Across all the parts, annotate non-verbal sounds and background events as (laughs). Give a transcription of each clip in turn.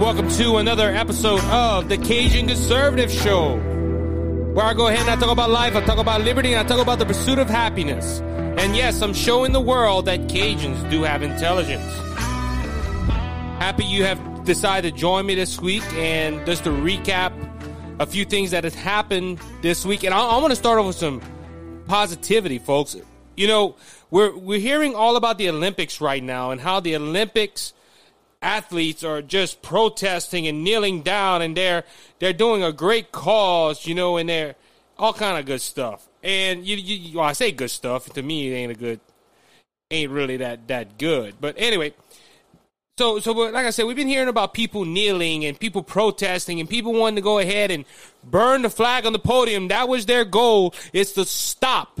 Welcome to another episode of the Cajun Conservative Show, where I go ahead and I talk about life, I talk about liberty, and I talk about the pursuit of happiness. And yes, I'm showing the world that Cajuns do have intelligence. Happy you have decided to join me this week, and just to recap a few things that has happened this week, and I, I want to start off with some positivity, folks. You know, we're we're hearing all about the Olympics right now and how the Olympics athletes are just protesting and kneeling down and they're they're doing a great cause, you know, and they're all kind of good stuff. And you, you well, I say good stuff to me, it ain't a good, ain't really that that good. But anyway, so so but like I said, we've been hearing about people kneeling and people protesting and people wanting to go ahead and burn the flag on the podium. That was their goal. Is to stop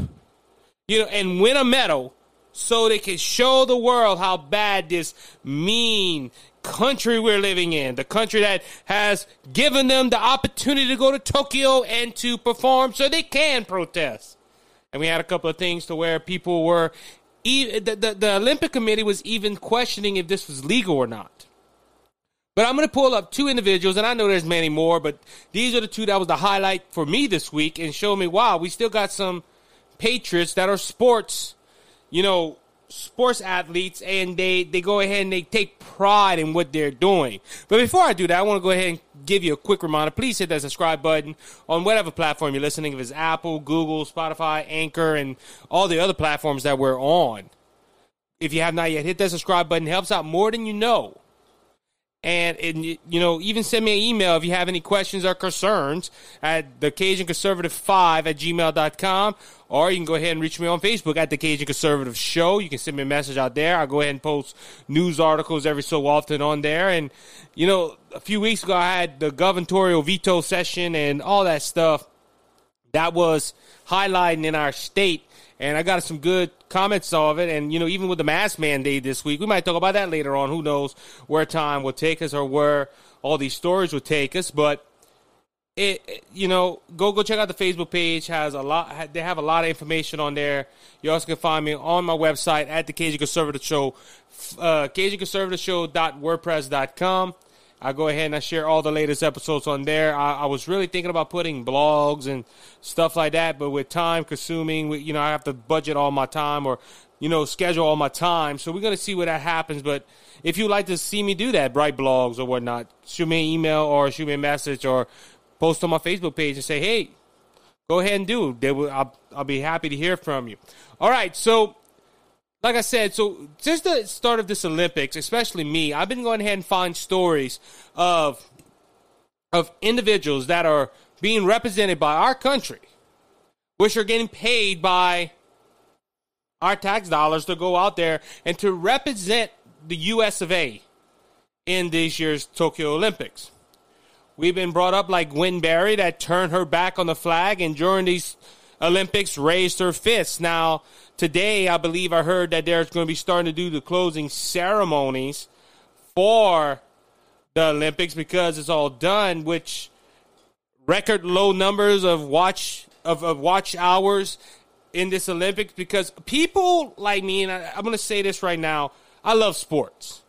you know, and win a medal so they can show the world how bad this mean country we're living in, the country that has given them the opportunity to go to Tokyo and to perform so they can protest. And we had a couple of things to where people were, the, the, the Olympic Committee was even questioning if this was legal or not. But I'm going to pull up two individuals, and I know there's many more, but these are the two that was the highlight for me this week and show me, wow, we still got some patriots that are sports, you know, sports athletes, and they they go ahead and they take pride in what they're doing. But before I do that, I want to go ahead and give you a quick reminder. Please hit that subscribe button on whatever platform you're listening. If it's Apple, Google, Spotify, Anchor, and all the other platforms that we're on. If you have not yet, hit that subscribe button. It helps out more than you know. And, and, you know, even send me an email if you have any questions or concerns at the Cajun Conservative 5 at gmail.com. Or you can go ahead and reach me on Facebook at the Cajun Conservative Show. You can send me a message out there. I'll go ahead and post news articles every so often on there. And, you know, a few weeks ago, I had the gubernatorial veto session and all that stuff that was highlighting in our state and I got some good comments of it. And you know, even with the mask mandate this week, we might talk about that later on. Who knows where time will take us or where all these stories will take us? But it, you know, go go check out the Facebook page. Has a lot. They have a lot of information on there. You also can find me on my website at the Cajun Conservative Show, uh, CajunConservativeShow.wordpress.com. I go ahead and I share all the latest episodes on there. I, I, was really thinking about putting blogs and stuff like that, but with time consuming, you know, I have to budget all my time or, you know, schedule all my time. So we're going to see where that happens. But if you'd like to see me do that, write blogs or whatnot, shoot me an email or shoot me a message or post on my Facebook page and say, hey, go ahead and do. They will, I'll, I'll be happy to hear from you. All right. So like I said, so since the start of this Olympics, especially me, I've been going ahead and find stories of of individuals that are being represented by our country, which are getting paid by our tax dollars to go out there and to represent the US of A in this year's Tokyo Olympics. We've been brought up like Gwen Berry that turned her back on the flag and during these Olympics raised her fists. Now, today, I believe I heard that they're going to be starting to do the closing ceremonies for the Olympics because it's all done, which record low numbers of watch of, of watch hours in this Olympics because people like me, and I, am going to say this right now, I love sports.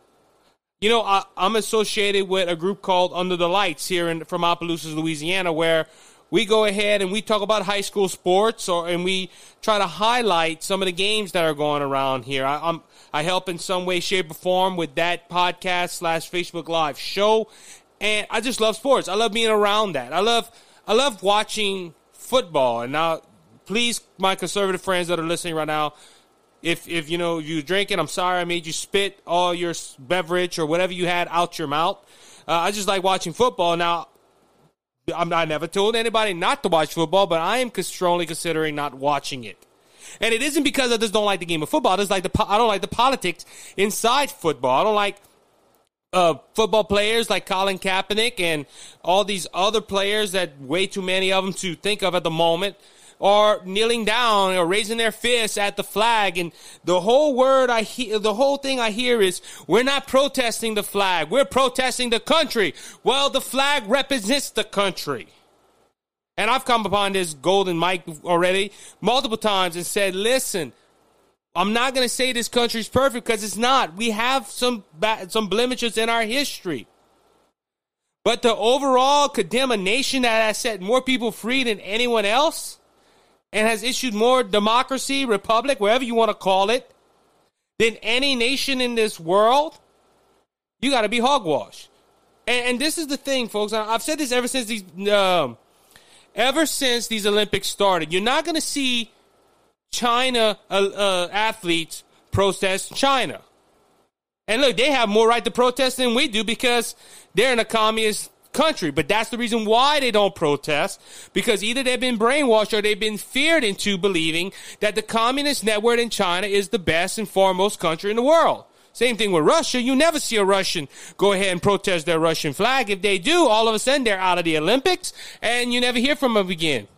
You know, I, am associated with a group called Under the Lights here in from Opelousas, Louisiana, where we go ahead and we talk about high school sports or and we try to highlight some of the games that are going around here. I, am I help in some way, shape, or form with that podcast slash Facebook Live show, and I just love sports. I love being around that. I love I love watching football. And now, please, my conservative friends that are listening right now, if if you know you drinking, I'm sorry I made you spit all your beverage or whatever you had out your mouth. Uh, I just like watching football. Now, I'm, I never told anybody not to watch football, but I am strongly considering not watching it. And it isn't because I just don't like the game of football. I just like the I don't like the politics inside football. I don't like uh, football players like Colin Kaepernick and all these other players that way too many of them to think of at the moment are kneeling down or raising their fists at the flag. And the whole word I hear, the whole thing I hear is, we're not protesting the flag. We're protesting the country. Well, the flag represents the country. And I've come upon this golden mic already multiple times and said, listen, I'm not going to say this country's perfect because it's not. We have some some blemishes in our history. But to overall condemn a nation that has set more people free than anyone else and has issued more democracy, republic, whatever you want to call it, than any nation in this world, you got to be hogwash. And, and, this is the thing, folks. I've said this ever since these, um, ever since these Olympics started. You're not going to see China uh, uh, athletes protest China. And look, they have more right to protest than we do because they're in a communist country. But that's the reason why they don't protest because either they've been brainwashed or they've been feared into believing that the communist network in China is the best and foremost country in the world. Same thing with Russia. You never see a Russian go ahead and protest their Russian flag. If they do, all of a sudden they're out of the Olympics and you never hear from them again.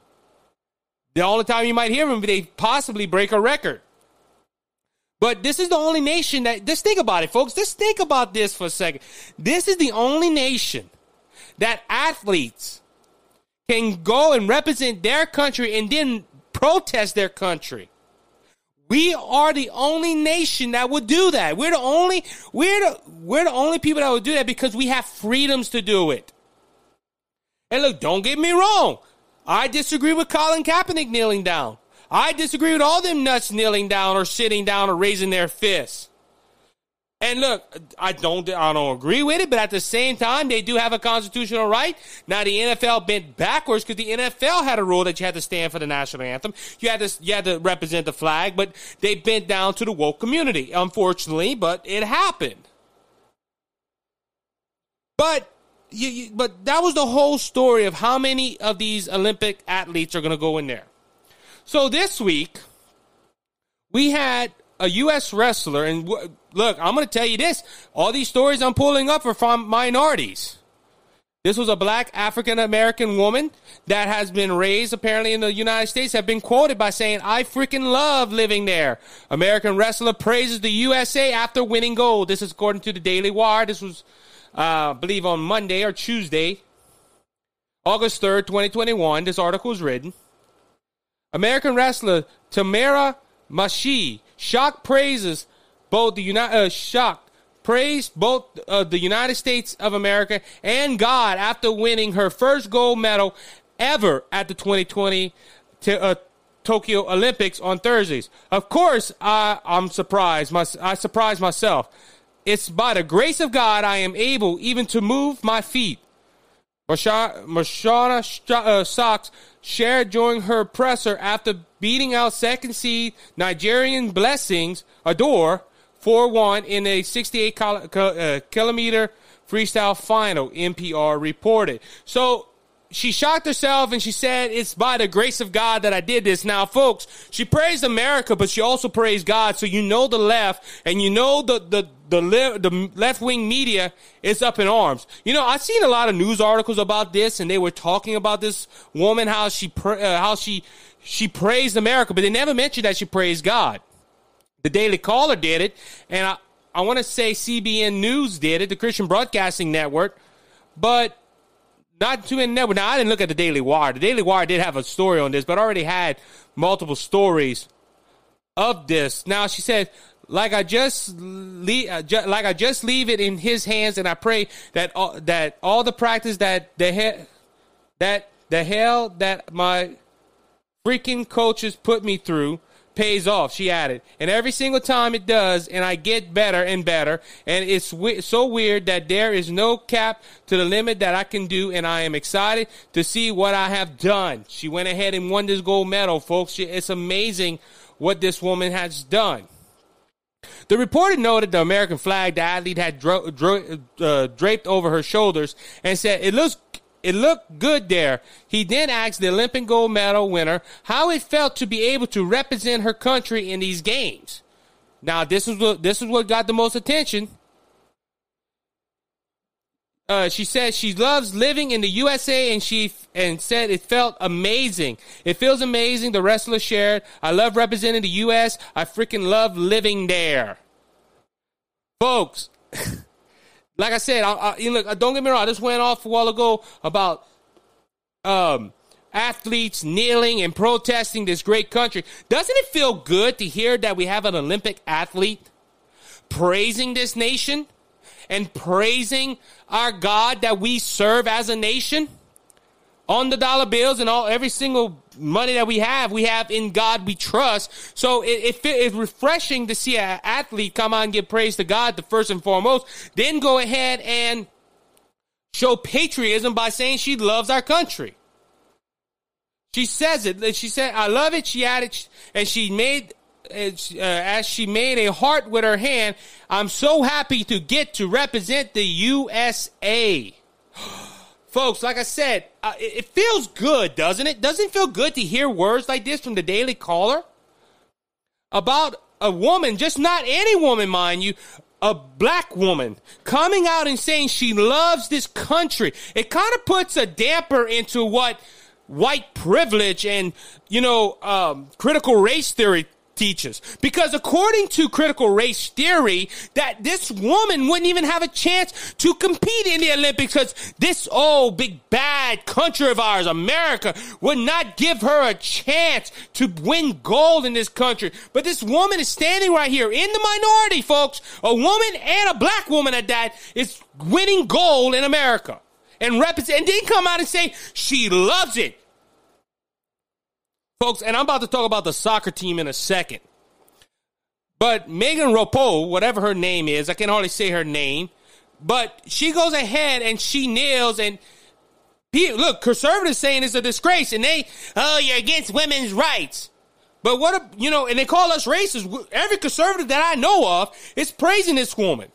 The only time you might hear them, they possibly break a record. But this is the only nation that, just think about it, folks. Just think about this for a second. This is the only nation that athletes can go and represent their country and then protest their country. We are the only nation that would do that. We're the only we're the we're the only people that would do that because we have freedoms to do it. And look, don't get me wrong. I disagree with Colin Kaepernick kneeling down. I disagree with all them nuts kneeling down or sitting down or raising their fists. And look, I don't, I don't agree with it, but at the same time, they do have a constitutional right. Now the NFL bent backwards because the NFL had a rule that you had to stand for the national anthem. You had to, you had to represent the flag, but they bent down to the woke community, unfortunately, but it happened. But you, you, but that was the whole story of how many of these Olympic athletes are going to go in there. So this week, we had a U.S. wrestler, and w- look, I'm going to tell you this: all these stories I'm pulling up are from minorities. This was a black African American woman that has been raised apparently in the United States, have been quoted by saying, I freaking love living there. American wrestler praises the USA after winning gold. This is according to the Daily Wire. This was, uh, I believe, on Monday or Tuesday, August 3rd, 2021. This article was written. American wrestler Tamara Mashi shock praises both the United uh, praised both uh, the United States of America and God after winning her first gold medal ever at the 2020 t- uh, Tokyo Olympics on Thursdays. Of course, I, I'm surprised. My, I surprised myself. It's by the grace of God I am able even to move my feet. Mashana uh, Sox shared during her presser after beating out second seed Nigerian Blessings Adore 4 1 in a 68 uh, kilometer freestyle final, NPR reported. So she shocked herself and she said, It's by the grace of God that I did this. Now, folks, she praised America, but she also praised God. So you know the left and you know the, the, the, le- the left wing media is up in arms. You know, I've seen a lot of news articles about this and they were talking about this woman, how she, pra- uh, how she, she praised America, but they never mentioned that she praised God. The Daily Caller did it, and I, I want to say CBN News did it, the Christian Broadcasting Network, but not too many networks. Now I didn't look at the Daily Wire. The Daily Wire did have a story on this, but already had multiple stories of this. Now she said, like I just leave, uh, like I just leave it in His hands, and I pray that all, that all the practice that the he- that the hell that my freaking coaches put me through pays off, she added. And every single time it does, and I get better and better. And it's so weird that there is no cap to the limit that I can do, and I am excited to see what I have done. She went ahead and won this gold medal, folks. She, it's amazing what this woman has done. The reporter noted the American flag the athlete had dro- dro- uh, draped over her shoulders and said, It looks it looked good there. He then asked the Olympic gold medal winner how it felt to be able to represent her country in these games. Now, this is what this is what got the most attention. Uh, she said she loves living in the USA, and she and said it felt amazing. It feels amazing. The wrestler shared, "I love representing the U.S. I freaking love living there." Folks, (laughs) like I said, I, I, look, don't get me wrong. I just went off a while ago about um, athletes kneeling and protesting this great country. Doesn't it feel good to hear that we have an Olympic athlete praising this nation and praising our God that we serve as a nation? On the dollar bills and all every single money that we have, we have in God we trust. So it, it it's refreshing to see an athlete come on and give praise to God the first and foremost, then go ahead and show patriotism by saying she loves our country. She says it. She said, "I love it." She added, and she made uh, as she made a heart with her hand. I'm so happy to get to represent the USA. Folks, like I said, uh, it, it feels good, doesn't it? Doesn't it feel good to hear words like this from the Daily Caller about a woman, just not any woman, mind you, a black woman coming out and saying she loves this country. It kind of puts a damper into what white privilege and, you know, um, critical race theory teaches. Because according to critical race theory, that this woman wouldn't even have a chance to compete in the Olympics because this old big bad country of ours, America, would not give her a chance to win gold in this country. But this woman is standing right here in the minority, folks. A woman and a black woman at that is winning gold in America and represent, and then come out and say she loves it. Folks, and I'm about to talk about the soccer team in a second. But Megan Rapinoe, whatever her name is, I can hardly say her name, but she goes ahead and she nails and look, conservatives saying it's a disgrace, and they, oh, you're against women's rights. But what, a, you know, and they call us racist. Every conservative that I know of is praising this woman.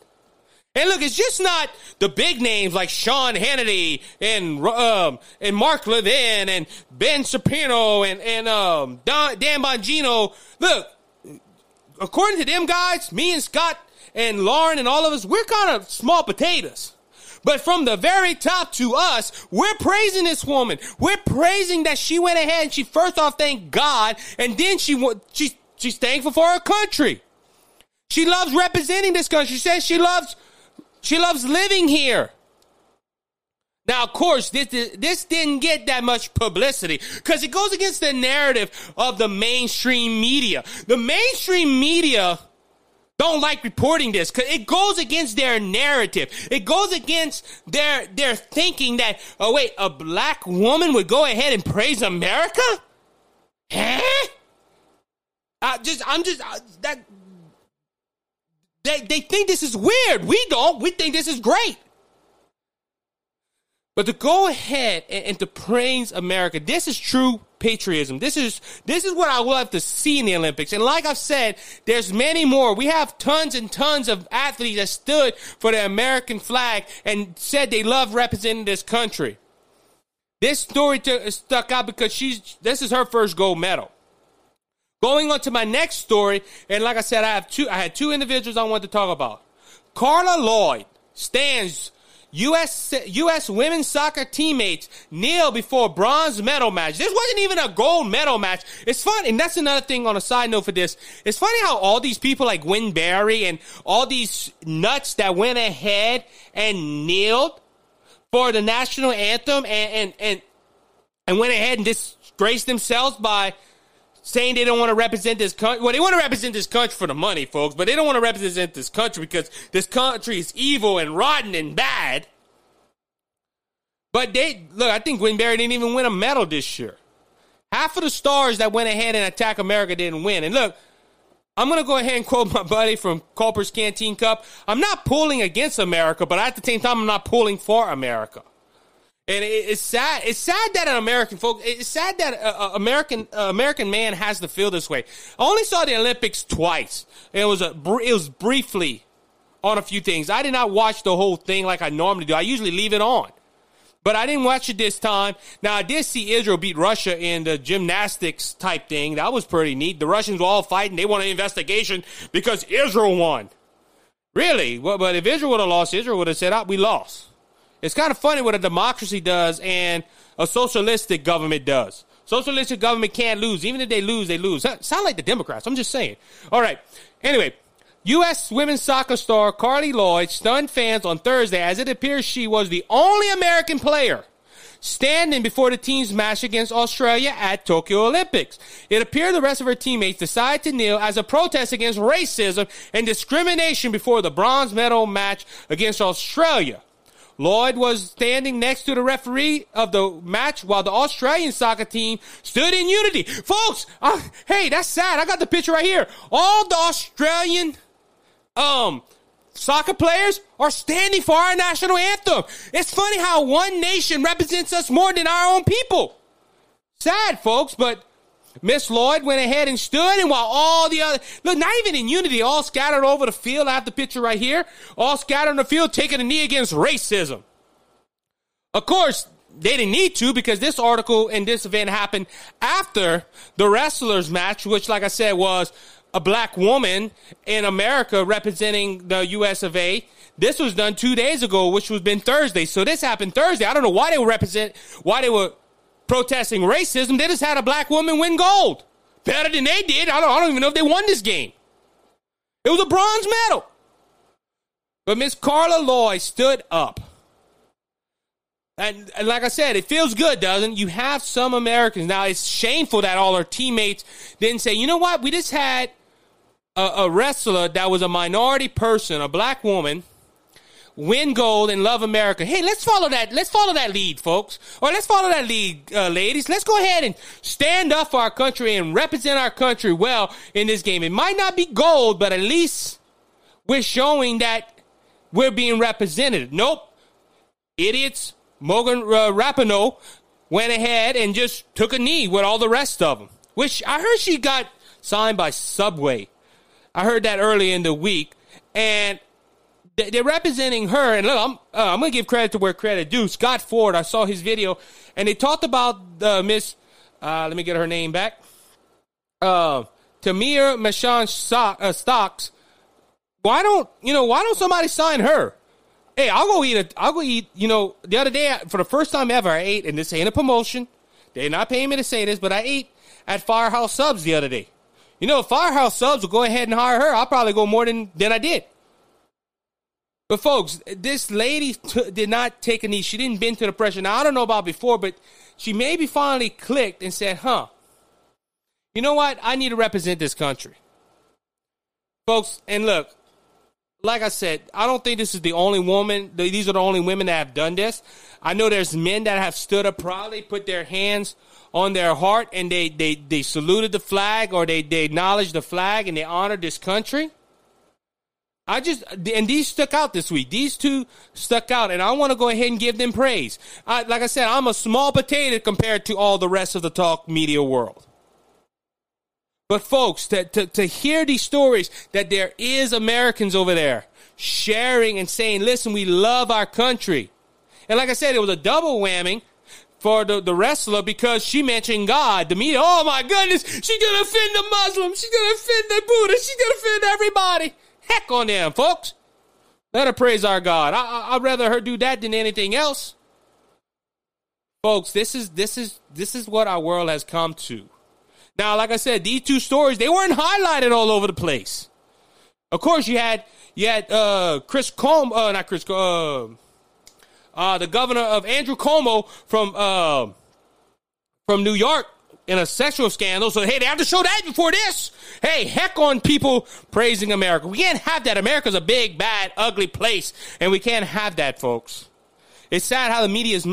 And look, it's just not the big names like Sean Hannity and um, and Mark Levin and Ben Shapiro and and um, Don, Dan Bongino. Look, according to them guys, me and Scott and Lauren and all of us, we're kind of small potatoes. But from the very top to us, we're praising this woman. We're praising that she went ahead and she first off thanked God, and then she she she's thankful for her country. She loves representing this country. She says she loves she loves living here. Now, of course, this this didn't get that much publicity because it goes against the narrative of the mainstream media. The mainstream media don't like reporting this because it goes against their narrative. It goes against their their thinking that oh wait, a black woman would go ahead and praise America? Huh? I just I'm just uh, that they, they think this is weird. We don't. We think this is great. But to go ahead and, and to praise America, this is true patriotism. This is this is what I love to see in the Olympics. And like I've said, there's many more. We have tons and tons of athletes that stood for the American flag and said they love representing this country. This story stuck out because she's this is her first gold medal. Going on to my next story, and like I said, I have two. I had two individuals I wanted to talk about. Carla Lloyd stands U.S. U.S. women's soccer teammates kneel before bronze medal match. This wasn't even a gold medal match. It's funny, and that's another thing on a side note for this. It's funny how all these people like Gwen Berry and all these nuts that went ahead and kneeled for the national anthem and and and, and went ahead and disgraced themselves by saying they don't want to represent this country. Well, they want to represent this country for the money, folks, but they don't want to represent this country because this country is evil and rotten and bad. But they look, I think Gwen didn't even win a medal this year. Half of the stars that went ahead and attack America didn't win. And look, I'm going to go ahead and quote my buddy from Culper's Canteen Cup. I'm not pulling against America, but at the same time, I'm not pulling for America. And it's sad. It's sad that an American folk. It's sad that an American uh, American man has to feel this way. I only saw the Olympics twice. It was a it was briefly on a few things. I did not watch the whole thing like I normally do. I usually leave it on, but I didn't watch it this time. Now I did see Israel beat Russia in the gymnastics type thing. That was pretty neat. The Russians were all fighting. They want an investigation because Israel won. Really? Well, but if Israel would have lost, Israel would have said, "Ah, we lost." It's kind of funny what a democracy does and a socialistic government does. Socialistic government can't lose. Even if they lose, they lose. Sound like the Democrats. I'm just saying. All right. Anyway, U.S. women's soccer star Carli Lloyd stunned fans on Thursday as it appears she was the only American player standing before the team's match against Australia at Tokyo Olympics. It appeared the rest of her teammates decided to kneel as a protest against racism and discrimination before the bronze medal match against Australia. Lloyd was standing next to the referee of the match while the Australian soccer team stood in unity. Folks, uh, hey, that's sad. I got the picture right here. All the Australian um soccer players are standing for our national anthem. It's funny how one nation represents us more than our own people. Sad, folks, but Miss Lloyd went ahead and stood, and while all the other look, not even in unity, all scattered over the field. I have the picture right here. All scattered on the field, taking a knee against racism. Of course, they didn't need to because this article and this event happened after the wrestlers match, which, like I said, was a black woman in America representing the US of A. This was done two days ago, which was been Thursday. So this happened Thursday. I don't know why they were represent, why they were protesting racism. They just had a black woman win gold. Better than they did. I don't, I don't even know if they won this game. It was a bronze medal. But Miss Carla Lloyd stood up. And, and, like I said, it feels good, doesn't? You have some Americans. Now, it's shameful that all our teammates didn't say, you know what? We just had a, a wrestler that was a minority person, a black woman, win gold and love America. Hey, let's follow that. Let's follow that lead, folks. Or let's follow that lead, uh, ladies. Let's go ahead and stand up for our country and represent our country well in this game. It might not be gold, but at least we're showing that we're being represented. Nope. Idiots. Morgan uh, Rapinoe went ahead and just took a knee with all the rest of them. Which I heard she got signed by Subway. I heard that early in the week. And they're representing her. And look, I'm, uh, I'm going to give credit to where credit due. Scott Ford, I saw his video, and they talked about uh, Miss, uh, let me get her name back, uh, Tamir Mashan uh, Stocks. Why don't, you know, why don't somebody sign her? Hey, I'll go eat it. I'll go eat, you know, the other day, for the first time ever, I ate, and this ain't a promotion. They're not paying me to say this, but I ate at Firehouse Subs the other day. You know, Firehouse Subs will go ahead and hire her, I'll probably go more than, than I did. But folks, this lady t- did not take a knee. She didn't bend to the pressure. Now I don't know about before, but she maybe finally clicked and said, "Huh, you know what? I need to represent this country." Folks, and look, like I said, I don't think this is the only woman. These are the only women that have done this. I know there's men that have stood up proudly, put their hands on their heart, and they they they saluted the flag or they they acknowledged the flag and they honored this country. I just and these stuck out this week. These two stuck out, and I want to go ahead and give them praise. I, like I said, I'm a small potato compared to all the rest of the talk media world. But folks, to, to, to hear these stories that there is Americans over there sharing and saying, listen, we love our country. And like I said, it was a double whammy for the, the wrestler because she mentioned God. The media, oh my goodness, she's gonna offend the Muslims, she's gonna offend the Buddhists, she's gonna offend everybody. Heck on them, folks. Let her praise our God. I, would rather her do that than anything else. Folks, this is this is this is what our world has come to. Now, like I said, these two stories they weren't highlighted all over the place. Of course, you had you had uh, Chris Cuomo, uh, not Chris, uh, uh, the governor of Andrew Cuomo from uh, from New York in a sexual scandal. So, hey, they have to show that before this. Hey, heck on people praising America. We can't have that. America's a big, bad, ugly place, and we can't have that, folks. It's sad how the media is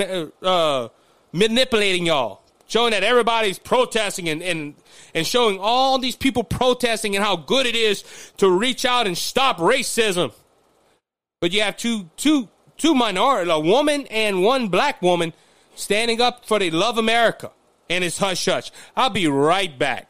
uh, manipulating y'all, showing that everybody's protesting and, and, and showing all these people protesting and how good it is to reach out and stop racism. But you have two, two, two minority, a woman and one black woman standing up for they love America and it's hush hush. I'll be right back.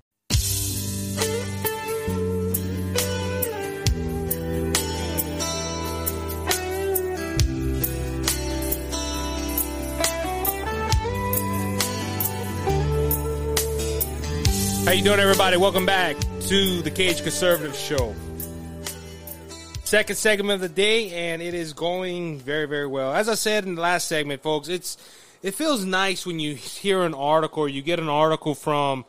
How you doing, everybody? Welcome back to the Cajun Conservative Show. Second segment of the day, and it is going very, very well. As I said in the last segment, folks, it's it feels nice when you hear an article you get an article from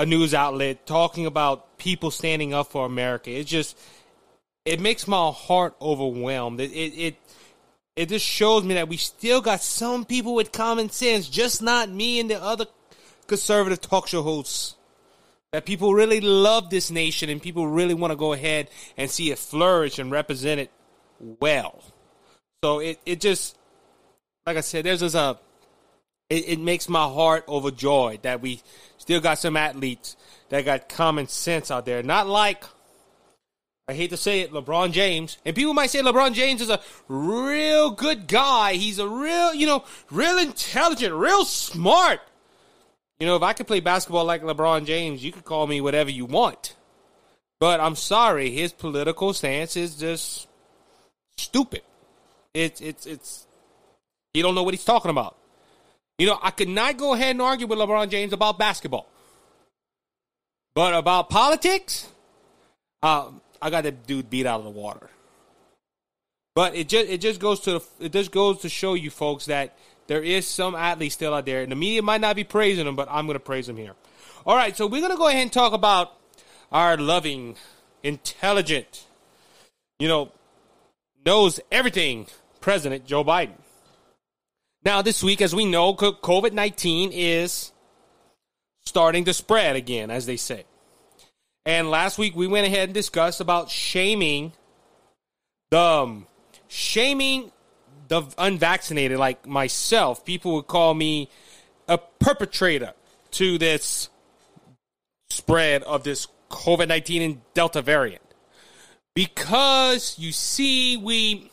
a news outlet talking about people standing up for America. It just it makes my heart overwhelmed. It it it, it just shows me that we still got some people with common sense, just not me and the other conservative talk show hosts that people really love this nation and people really want to go ahead and see it flourish and represent it well. So it, it just, like I said, there's just a, it, it makes my heart overjoyed that we still got some athletes that got common sense out there. Not like, I hate to say it, LeBron James. And people might say LeBron James is a real good guy. He's a real, you know, real intelligent, real smart. You know, if I could play basketball like LeBron James, you could call me whatever you want. But I'm sorry, his political stance is just stupid. It's it's it's he don't know what he's talking about. You know, I could not go ahead and argue with LeBron James about basketball. But about politics, uh, I got that dude beat out of the water. But it just it just goes to it just goes to show you folks that there is some athletes still out there, and the media might not be praising them, but I'm going to praise them here. All right, so we're going to go ahead and talk about our loving, intelligent, you know, knows everything President Joe Biden. Now, this week, as we know, COVID 19 is starting to spread again, as they say. And last week, we went ahead and discussed about shaming the um, shaming the unvaccinated like myself, people would call me a perpetrator to this spread of this COVID 19 and Delta variant. Because you see, we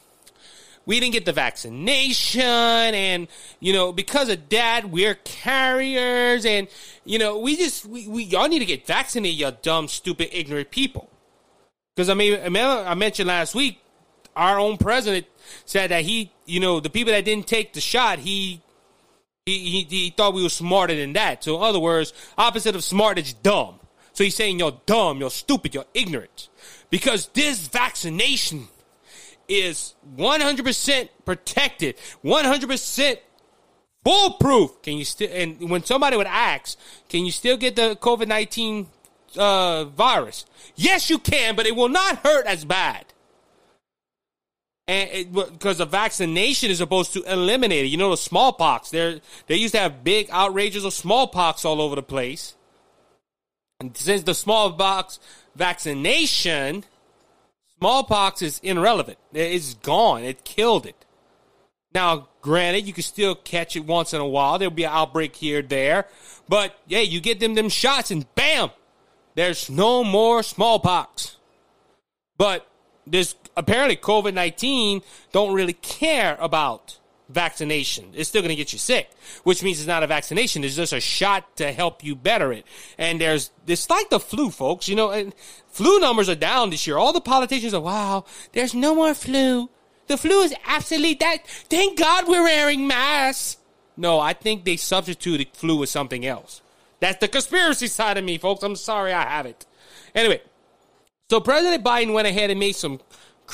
we didn't get the vaccination and you know because of that we're carriers and you know we just we, we y'all need to get vaccinated you dumb stupid ignorant people because i mean i mentioned last week our own president said that he, you know, the people that didn't take the shot, he he, he, he thought we were smarter than that. So in other words, opposite of smart is dumb. So he's saying you're dumb, you're stupid, you're ignorant. Because this vaccination is 100% protected, 100% foolproof. Can you still, and when somebody would ask, can you still get the COVID 19 uh, virus? Yes, you can, but it will not hurt as bad and because the vaccination is supposed to eliminate it. You know, the smallpox. There, they used to have big outrages of smallpox all over the place. And since the smallpox vaccination, smallpox is irrelevant. It's gone. It killed it. Now, granted, you can still catch it once in a while. There'll be an outbreak here there, but yeah, you get them them shots, and bam, there's no more smallpox. But this apparently COVID nineteen don't really care about vaccination. It's still going to get you sick, which means it's not a vaccination. It's just a shot to help you better it. And there's it's like the flu, folks. You know, and flu numbers are down this year. All the politicians are, wow, there's no more flu. The flu is absolutely that. Thank God we're wearing masks. No, I think they substituted flu with something else. That's the conspiracy side of me, folks. I'm sorry I have it. Anyway, so President Biden went ahead and made some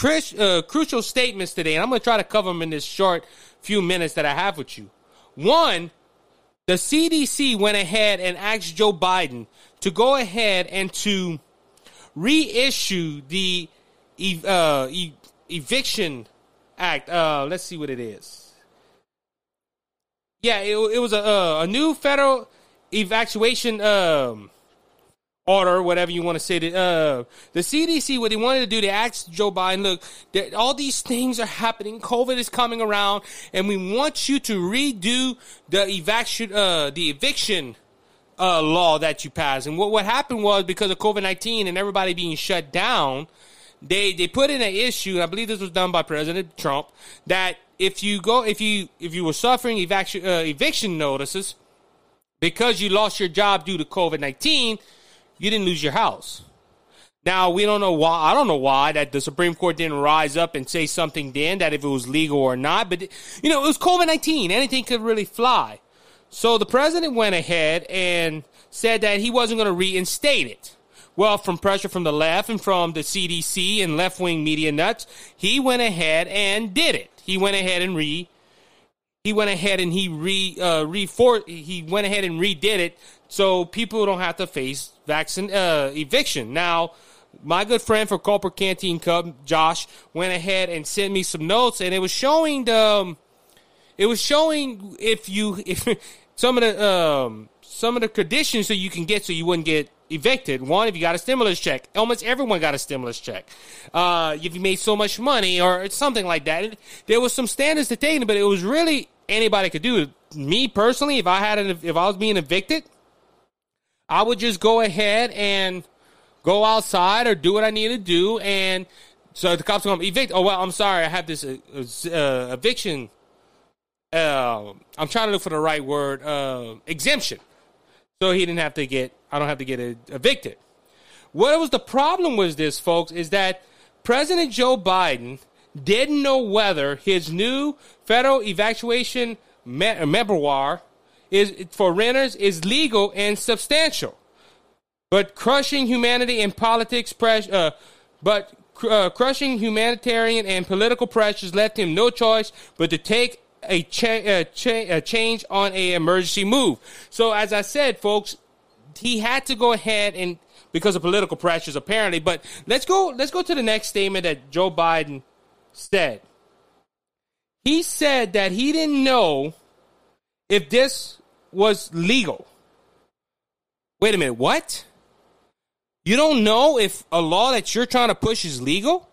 uh, crucial statements today, and I'm going to try to cover them in this short few minutes that I have with you. One, the CDC went ahead and asked Joe Biden to go ahead and to reissue the uh, eviction act. Uh, let's see what it is. Yeah, it, it was a, uh, a new federal evacuation um, order, whatever you want to say. uh, the CDC, what they wanted to do, they asked Joe Biden, look, all these things are happening. COVID is coming around, and we want you to redo the evacuation, uh, the eviction uh, law that you passed. And what, what happened was because of COVID 19 and everybody being shut down, they, they put in an issue, and I believe this was done by President Trump, that if you go, if you, if you were suffering evac- uh, eviction notices because you lost your job due to COVID 19, you didn't lose your house. Now we don't know why. I don't know why that the Supreme Court didn't rise up and say something then that if it was legal or not. But you know, it was COVID nineteen. Anything could really fly. So the president went ahead and said that he wasn't going to reinstate it. Well, from pressure from the left and from the CDC and left wing media nuts, he went ahead and did it. He went ahead and re he went ahead and he re uh, refor- he went ahead and redid it so people don't have to face vaccine uh, eviction. Now, my good friend for Culper Canteen Cup, Josh, went ahead and sent me some notes, and it was showing the um, it was showing if you if (laughs) some of the um, some of the conditions that you can get so you wouldn't get evicted. One, if you got a stimulus check, almost everyone got a stimulus check. Uh, if you made so much money or something like that, there was some standards to take, but it was really anybody could do. It. Me personally, if I had an, if I was being evicted, I would just go ahead and go outside or do what I need to do, and so the cops come evict. Oh well, I'm sorry, I have this uh, uh, eviction. Uh, I'm trying to look for the right word. Uh, exemption. So he didn't have to get. I don't have to get evicted. What was the problem was this, folks, is that President Joe Biden didn't know whether his new federal evacuation me- memoir is for renters is legal and substantial. But crushing humanity and politics pressure, uh, but uh, crushing humanitarian and political pressures left him no choice but to take a, cha- a, cha- a change on a emergency move. So as I said, folks, he had to go ahead and because of political pressures apparently. But let's go let's go to the next statement that Joe Biden said. He said that he didn't know if this was legal. Wait a minute, what? You don't know if a law that you're trying to push is legal?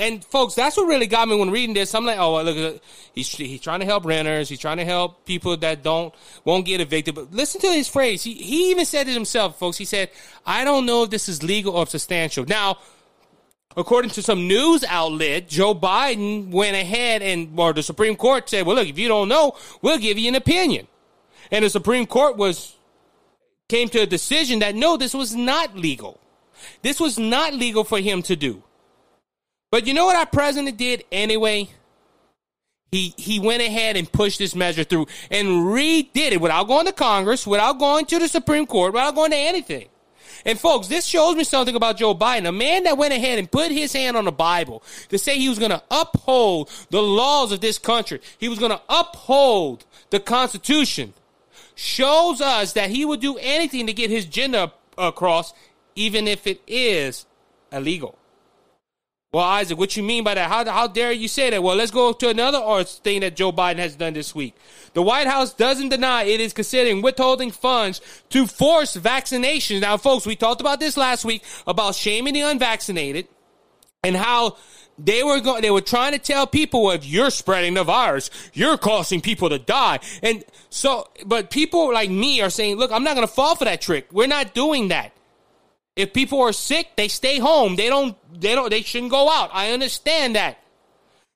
And folks, that's what really got me when reading this. I'm like, oh, look, he's he's trying to help renters. He's trying to help people that don't won't get evicted. But listen to his phrase. He he even said it himself, folks. He said, "I don't know if this is legal or substantial." Now, according to some news outlet, Joe Biden went ahead and, or the Supreme Court said, well, look, if you don't know, we'll give you an opinion. And the Supreme Court was, came to a decision that no, this was not legal. This was not legal for him to do. But you know what our president did anyway? He he went ahead and pushed this measure through and redid it without going to Congress, without going to the Supreme Court, without going to anything. And folks, this shows me something about Joe Biden, a man that went ahead and put his hand on the Bible to say he was going to uphold the laws of this country. He was going to uphold the Constitution. Shows us that he would do anything to get his agenda across, uh, even if it is illegal. Well, Isaac, what you mean by that? How, how dare you say that? Well, let's go to another thing that Joe Biden has done this week. The White House doesn't deny it is considering withholding funds to force vaccinations. Now, folks, we talked about this last week about shaming the unvaccinated and how they were going, they were trying to tell people well, if you're spreading the virus, you're causing people to die. And so, but people like me are saying, look, I'm not going to fall for that trick. We're not doing that. If people are sick, they stay home. They don't they don't they shouldn't go out. I understand that.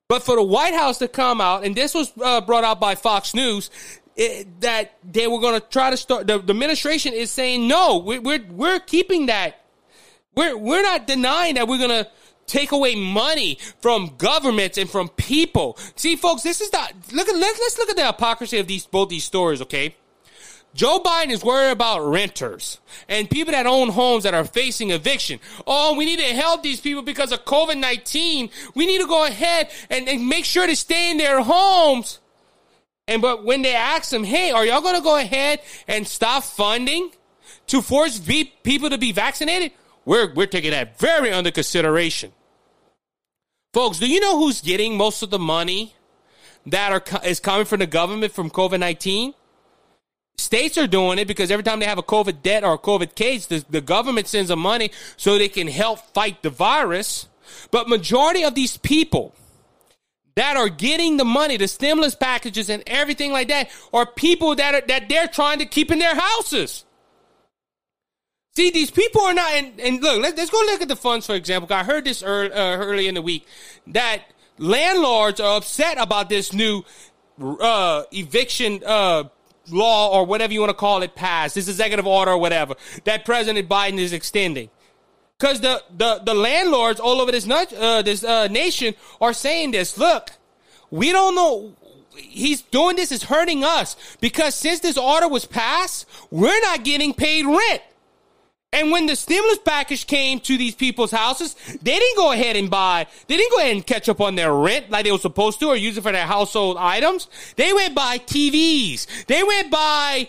But for the White House to come out, and this was uh, brought out by Fox News, it, that they were going to try to start. The, the, administration is saying no. We're, we're we're keeping that. We're we're not denying that we're going to take away money from governments and from people. See, folks, this is the look at let's let's look at the hypocrisy of these both these stories. Okay, Joe Biden is worried about renters and people that own homes that are facing eviction. Oh, we need to help these people because of COVID 19. We need to go ahead and, and, make sure to stay in their homes. And but when they ask them, hey, are y'all going to go ahead and stop funding to force people to be vaccinated? We're, we're taking that very under consideration. Folks, do you know who's getting most of the money that are, is coming from the government from COVID 19? States are doing it because every time they have a COVID debt or a COVID case, the, the government sends them money so they can help fight the virus. But majority of these people that are getting the money, the stimulus packages and everything like that, are people that are that they're trying to keep in their houses. See, these people are not, and, and look, let, us go look at the funds, for example. I heard this early, uh, early in the week that landlords are upset about this new uh, eviction uh, law or whatever you want to call it passed, this executive order or whatever that President Biden is extending. Because the, the, the landlords all over this, uh, this uh, nation are saying this. Look, we don't know. he's doing this is hurting us because since this order was passed, we're not getting paid rent. And when the stimulus package came to these people's houses, they didn't go ahead and buy, they didn't go ahead and catch up on their rent like they were supposed to or use it for their household items. They went buy TVs. They went buy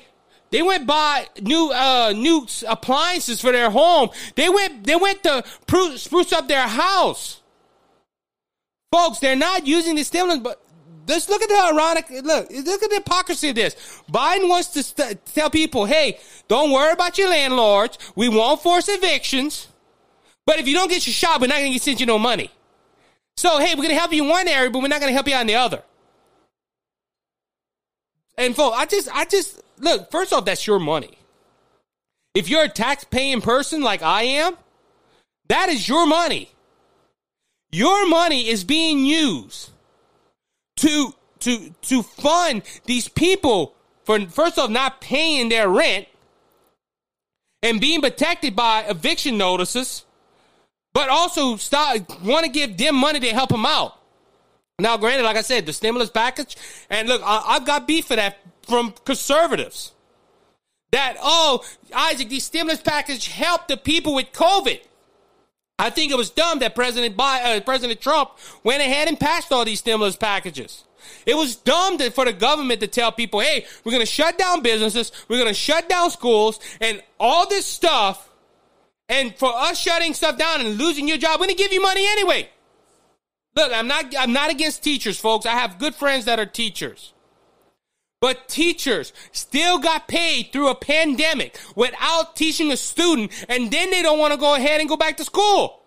they went buy new uh, new appliances for their home. They went they went to spruce up their house. Folks, they're not using the stimulus, but just look at the ironic. Look, look at the hypocrisy of this. Biden wants to st- tell people, "Hey, don't worry about your landlords. We won't force evictions, but if you don't get your shot, we're not going to send you no money." So, hey, we're going to help you in one area, but we're not going to help you out in the other. And folks, I just, I just look. First off, that's your money. If you're a tax-paying person like I am, that is your money. Your money is being used to to to fund these people for first off not paying their rent and being protected by eviction notices, but also start want to give them money to help them out. Now, granted, like I said, the stimulus package, and look, I, have got beef for that from conservatives. That oh, Isaac, the stimulus package helped the people with COVID. I think it was dumb that President uh, President Trump went ahead and passed all these stimulus packages. It was dumb to, for the government to tell people, "Hey, we're going to shut down businesses, we're going to shut down schools, and all this stuff." And for us shutting stuff down and losing your job, we're going to give you money anyway. Look, I'm not I'm not against teachers, folks. I have good friends that are teachers. But teachers still got paid through a pandemic without teaching a student, and then they don't want to go ahead and go back to school.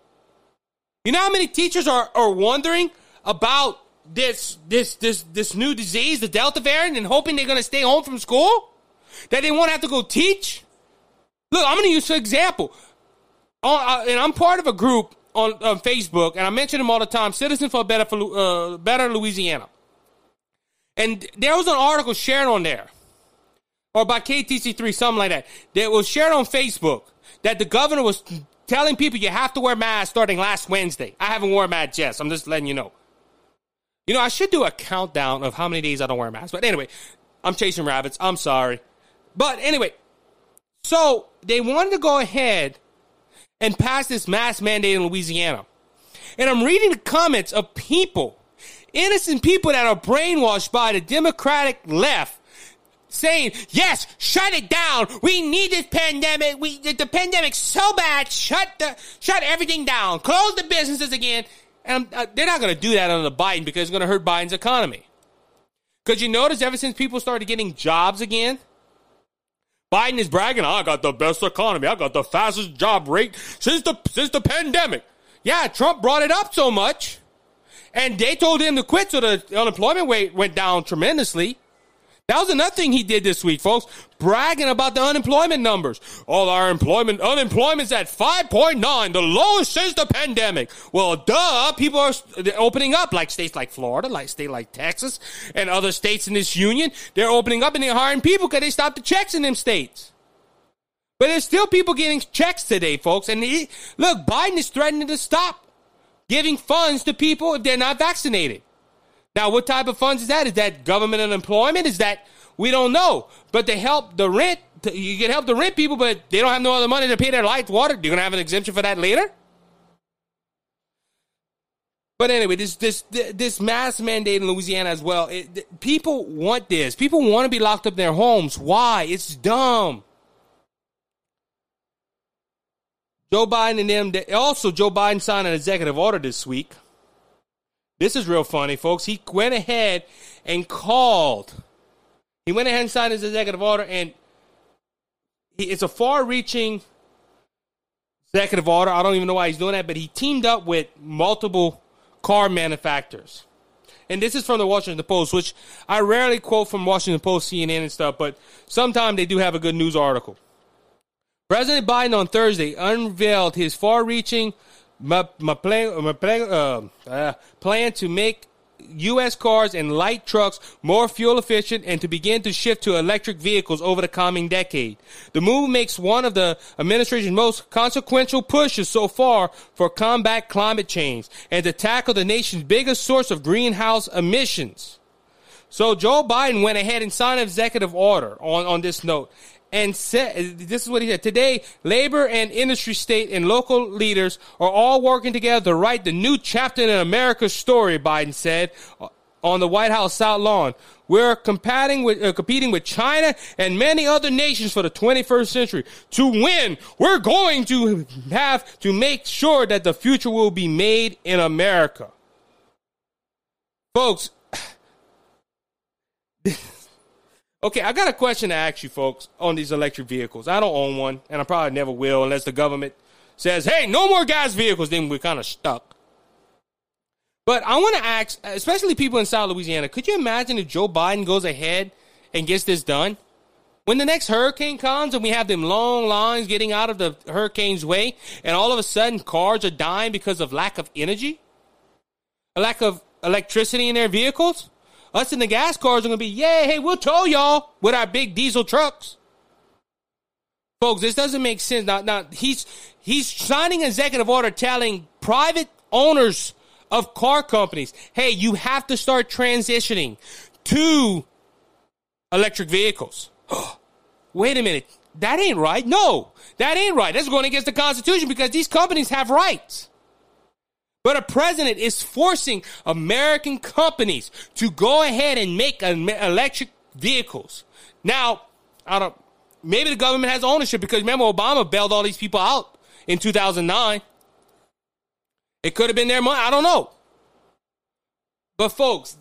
You know how many teachers are, are wondering about this this this this new disease, the Delta variant, and hoping they're gonna stay home from school? That they won't have to go teach? Look, I'm gonna use an example. Uh, and I'm part of a group on, on, Facebook, and I mention them all the time. Citizen for Better for uh, Better Louisiana. And there was an article shared on there, or by KTC3, something like that, that was shared on Facebook that the governor was telling people you have to wear masks starting last Wednesday. I haven't worn a mask yet, so I'm just letting you know. You know, I should do a countdown of how many days I don't wear masks. But anyway, I'm chasing rabbits. I'm sorry. But anyway, so they wanted to go ahead and pass this mask mandate in Louisiana. And I'm reading the comments of people innocent people that are brainwashed by the Democratic left saying, yes, shut it down. We need this pandemic. We, the, the pandemic's so bad. Shut the, shut everything down. Close the businesses again. And uh, they're not going to do that under Biden because it's going to hurt Biden's economy. Because you notice ever since people started getting jobs again, Biden is bragging, I got the best economy. I got the fastest job rate since the, since the pandemic. Yeah, Trump brought it up so much and they told him to quit, so the unemployment rate went down tremendously. That was another thing he did this week, folks, bragging about the unemployment numbers. All our employment, unemployment's at 5.9, the lowest since the pandemic. Well, duh, people are opening up, like states like Florida, like state like Texas, and other states in this union. They're opening up and they're hiring people because they stopped the checks in them states. But there's still people getting checks today, folks. And he, look, Biden is threatening to stop giving funds to people if they're not vaccinated. Now, what type of funds is that? Is that government unemployment? Is that we don't know? But they help the rent. You can help the rent people, but they don't have no other money to pay their lights, water. You're gonna have an exemption for that later. But anyway, this this this mask mandate in Louisiana as well. It, people want this. People want to be locked up in their homes. Why? It's dumb. Joe Biden and them. Also, Joe Biden signed an executive order this week. This is real funny, folks. He went ahead and called. He went ahead and signed his executive order, and it's a far-reaching executive order. I don't even know why he's doing that, but he teamed up with multiple car manufacturers. And this is from the Washington Post, which I rarely quote from Washington Post, CNN, and stuff, but sometimes they do have a good news article. President Biden on Thursday unveiled his far-reaching my, my plan, my plan, uh, uh, plan to make U.S. cars and light trucks more fuel efficient and to begin to shift to electric vehicles over the coming decade. The move makes one of the administration's most consequential pushes so far for combat climate change and to tackle the nation's biggest source of greenhouse emissions. So Joe Biden went ahead and signed an executive order on, on this note and said, this is what he said. Today, labor and industry, state and local leaders are all working together to write the new chapter in America's story, Biden said on the White House South Lawn. We're competing with, uh, competing with China and many other nations for the 21st century. To win, we're going to have to make sure that the future will be made in America. Folks, okay, I got a question to ask you folks on these electric vehicles. I don't own one, and I probably never will unless the government says, hey, no more gas vehicles, then we're kind of stuck. But I want to ask, especially people in South Louisiana, could you imagine if Joe Biden goes ahead and gets this done? When the next hurricane comes and we have them long lines getting out of the hurricane's way, and all of a sudden cars are dying because of lack of energy, a lack of electricity in their vehicles, us in the gas cars are to be, yeah, hey, we'll tow y'all with our big diesel trucks. Folks, this doesn't make sense. Now, now he's he's signing an executive order telling private owners of car companies. Hey, you have to start transitioning to electric vehicles. (gasps) Wait a minute. That ain't right. No, that ain't right. That's going against the Constitution because these companies have rights. But a president is forcing American companies to go ahead and make electric vehicles. Now, I don't, maybe the government has ownership because remember Obama bailed all these people out in 2009. It could have been their money. I don't know. But folks,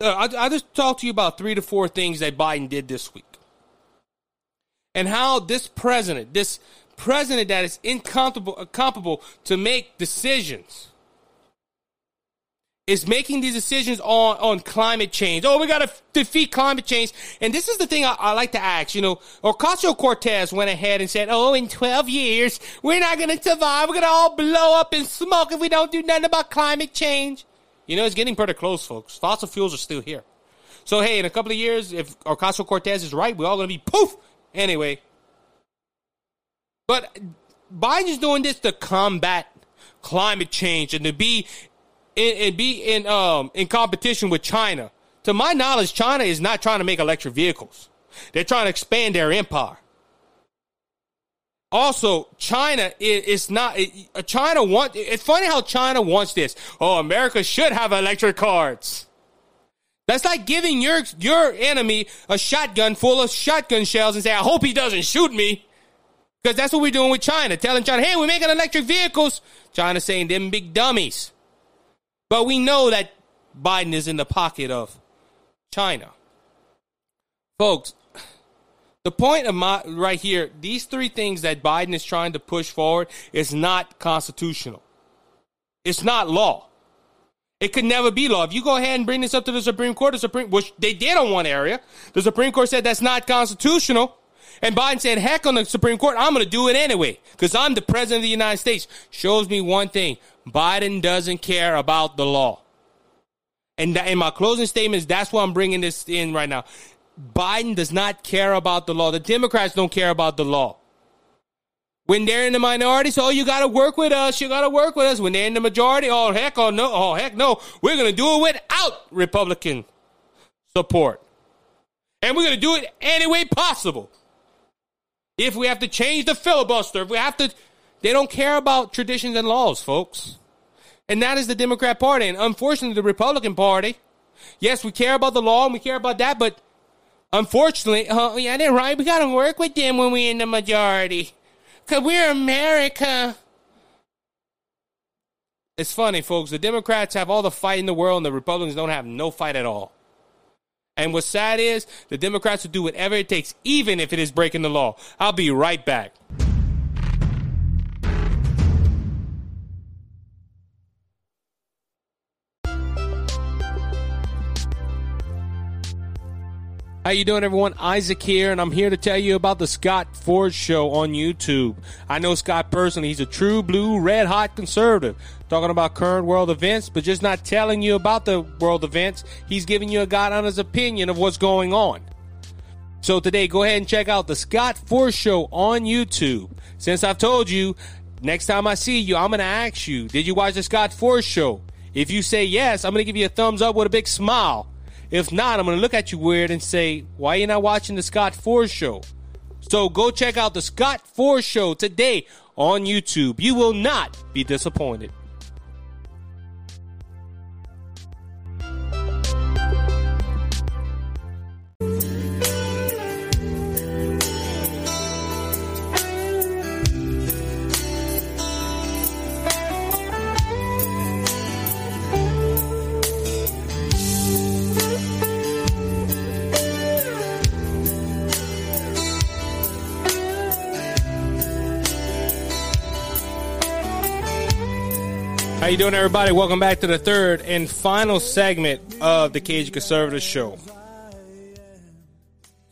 uh, I, I just talked to you about three to four things that Biden did this week, and how this president, this president that is incomparable, incomparable to make decisions is making these decisions on, on climate change. Oh, we got to f- defeat climate change. And this is the thing I, I like to ask, you know, Ocasio Cortez went ahead and said, oh, in 12 years, we're not going to survive. We're going to all blow up in smoke if we don't do nothing about climate change. You know, it's getting pretty close, folks. Fossil fuels are still here. So, hey, in a couple of years, if Ocasio Cortez is right, we're all going to be poof. Anyway. But Biden's doing this to combat climate change and to be and, and be in um in competition with China. To my knowledge, China is not trying to make electric vehicles. They're trying to expand their empire. Also, China is, not. It, China want. It's funny how China wants this. Oh, America should have electric cars. That's like giving your your enemy a shotgun full of shotgun shells and say, "I hope he doesn't shoot me," because that's what we're doing with China. Telling China, "Hey, we're making electric vehicles." China saying, "Them big dummies." But we know that Biden is in the pocket of China. Folks, the point of my right here, these three things that Biden is trying to push forward is not constitutional. It's not law. It could never be law. If you go ahead and bring this up to the Supreme Court, the Supreme, which they did on one area, the Supreme Court said that's not constitutional. And Biden said, heck on the Supreme Court, I'm going to do it anyway because I'm the president of the United States. Shows me one thing. Biden doesn't care about the law. And in my closing statements, that's why I'm bringing this in right now. Biden does not care about the law. The Democrats don't care about the law. When they're in the minority, so oh, you got to work with us. You got to work with us. When they're in the majority, oh heck, oh no, oh heck no, we're gonna do it without Republican support, and we're gonna do it any way possible. If we have to change the filibuster, if we have to they don't care about traditions and laws, folks. And that is the Democrat Party. And unfortunately, the Republican Party, yes, we care about the law and we care about that, but unfortunately, uh, yeah, they're right. We got to work with them when we're in the majority. Because we're America. It's funny, folks. The Democrats have all the fight in the world, and the Republicans don't have no fight at all. And what's sad is the Democrats will do whatever it takes, even if it is breaking the law. I'll be right back. How you doing, everyone? Isaac here, and I'm here to tell you about the Scott Ford Show on YouTube. I know Scott personally; he's a true blue, red hot conservative, talking about current world events, but just not telling you about the world events. He's giving you a God on his opinion of what's going on. So today, go ahead and check out the Scott Ford Show on YouTube. Since I've told you, next time I see you, I'm going to ask you, did you watch the Scott Ford Show? If you say yes, I'm going to give you a thumbs up with a big smile. If not, I'm going to look at you weird and say, why are you not watching the Scott Ford Show? So go check out the Scott Ford Show today on YouTube. You will not be disappointed. You doing, everybody? Welcome back to the third and final segment of the Cajun Conservative Show.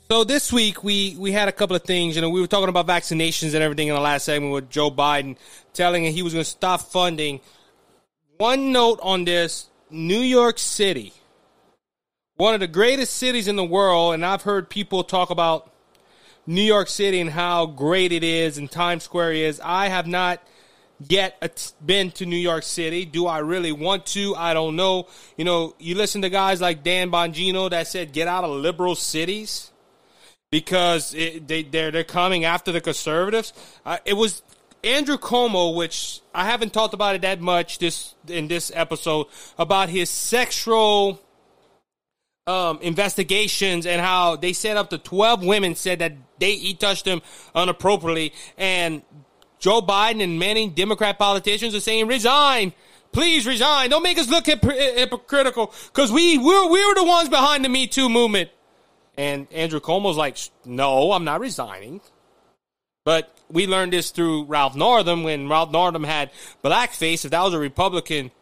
So this week we we had a couple of things. You know, we were talking about vaccinations and everything in the last segment with Joe Biden telling him he was going to stop funding. One note on this: New York City, one of the greatest cities in the world, and I've heard people talk about New York City and how great it is and Times Square is. I have not yet been to New York City. Do I really want to? I don't know. You know, you listen to guys like Dan Bongino that said, get out of liberal cities because it, they, they're, they're coming after the conservatives. Uh, it was Andrew Cuomo, which I haven't talked about it that much this in this episode, about his sexual um, investigations and how they set up the 12 women said that they he touched them inappropriately and Joe Biden and many Democrat politicians are saying, resign. Please resign. Don't make us look hypocritical because we, we, we were the ones behind the Me Too movement. And Andrew Cuomo's like, no, I'm not resigning. But we learned this through Ralph Northam when Ralph Northam had blackface. If that was a Republican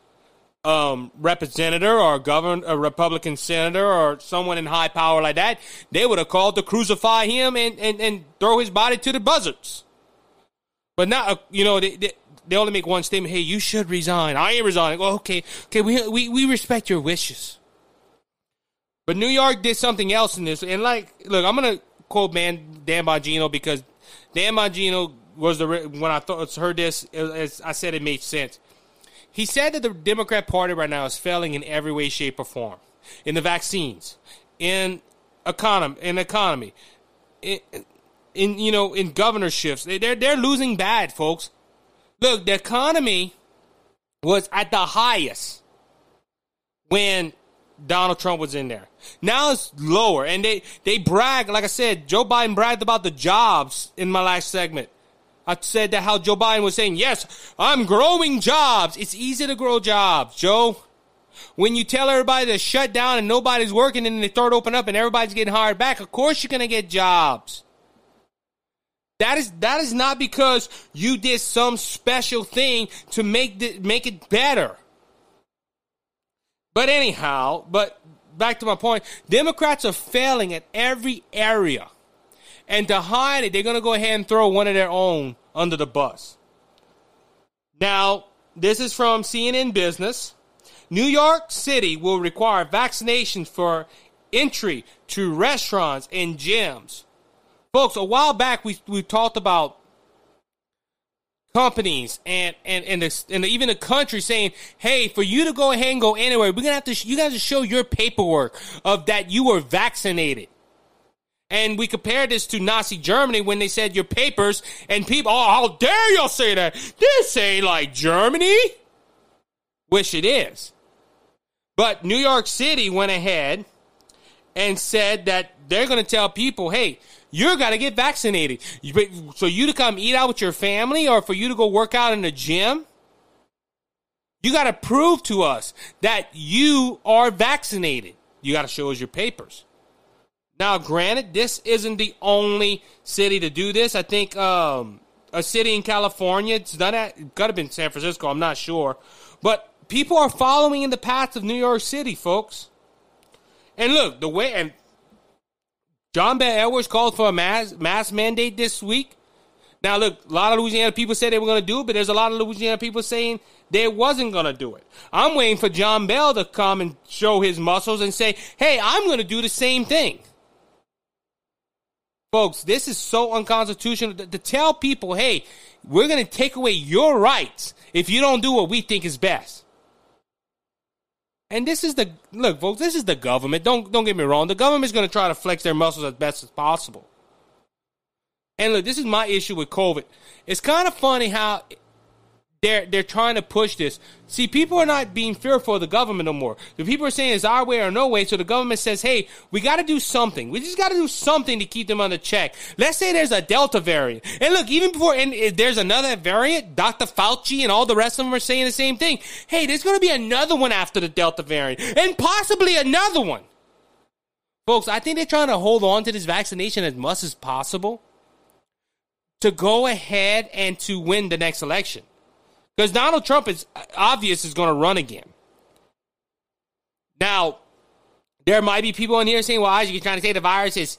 um, representative or a governor, a Republican senator or someone in high power like that, they would have called to crucify him and, and, and throw his body to the buzzards. But uh, you know, they, they, they only make one statement. Hey, you should resign. I ain't resigning. Well, okay, okay, we, we, we respect your wishes. But New York did something else in this. And like, look, I'm to quote man Dan Bongino because Dan Bongino was the, when I thought, heard this, as I said, it made sense. He said that the Democrat Party right now is failing in every way, shape, or form. In the vaccines, in economy, in economy, in, in you know in governorships. They're they're losing bad, folks. Look, the economy was at the highest when Donald Trump was in there. Now it's lower, and they they brag. Like I said, Joe Biden bragged about the jobs in my last segment. I said that how Joe Biden was saying, "Yes, I'm growing jobs. It's easy to grow jobs, Joe." When you tell everybody to shut down and nobody's working, and they start open up and everybody's getting hired back, of course you're gonna get jobs. That is that is not because you did some special thing to make the, make it better. But anyhow, but back to my point, Democrats are failing at every area. And to hide it, they're going to go ahead and throw one of their own under the bus. Now, this is from CNN Business. New York City will require vaccinations for entry to restaurants and gyms. Folks, a while back we we talked about companies and and and, the, and even the country saying, "Hey, for you to go ahead and go anywhere, we're gonna have to you guys to show your paperwork of that you were vaccinated." And we compare this to Nazi Germany when they said your papers and people, oh, how dare y'all say that? This ain't like Germany. Wish it is. But New York City went ahead and said that they're going to tell people, hey, you got to get vaccinated. So you to come eat out with your family or for you to go work out in the gym, you got to prove to us that you are vaccinated. You got to show us your papers. Now, granted, this isn't the only city to do this. I think um, a city in California, it's done at, it could have been San Francisco, I'm not sure. But people are following in the path of New York City, folks. And look, the way, and John Bel Edwards called for a mass mass mandate this week. Now, look, a lot of Louisiana people said they were going to do it, but there's a lot of Louisiana people saying they wasn't going to do it. I'm waiting for John Bel to come and show his muscles and say, hey, I'm going to do the same thing. Folks, this is so unconstitutional to, to tell people, hey, we're going to take away your rights if you don't do what we think is best. And this is the look, folks. This is the government. Don't don't get me wrong. The government's going to try to flex their muscles as best as possible. And look, this is my issue with COVID. It's kind of funny how they're they're trying to push this. See, people are not being fearful of the government no more. The people are saying it's our way or no way. So the government says, "Hey, we got to do something. We just got to do something to keep them under check." Let's say there's a Delta variant, and look, even before and there's another variant, Dr. Fauci and all the rest of them are saying the same thing. Hey, there's going to be another one after the Delta variant, and possibly another one. Folks, I think they're trying to hold on to this vaccination as much as possible to go ahead and to win the next election. Because Donald Trump is obvious is going to run again. Now, there might be people in here saying, "Well, you're trying to say the virus is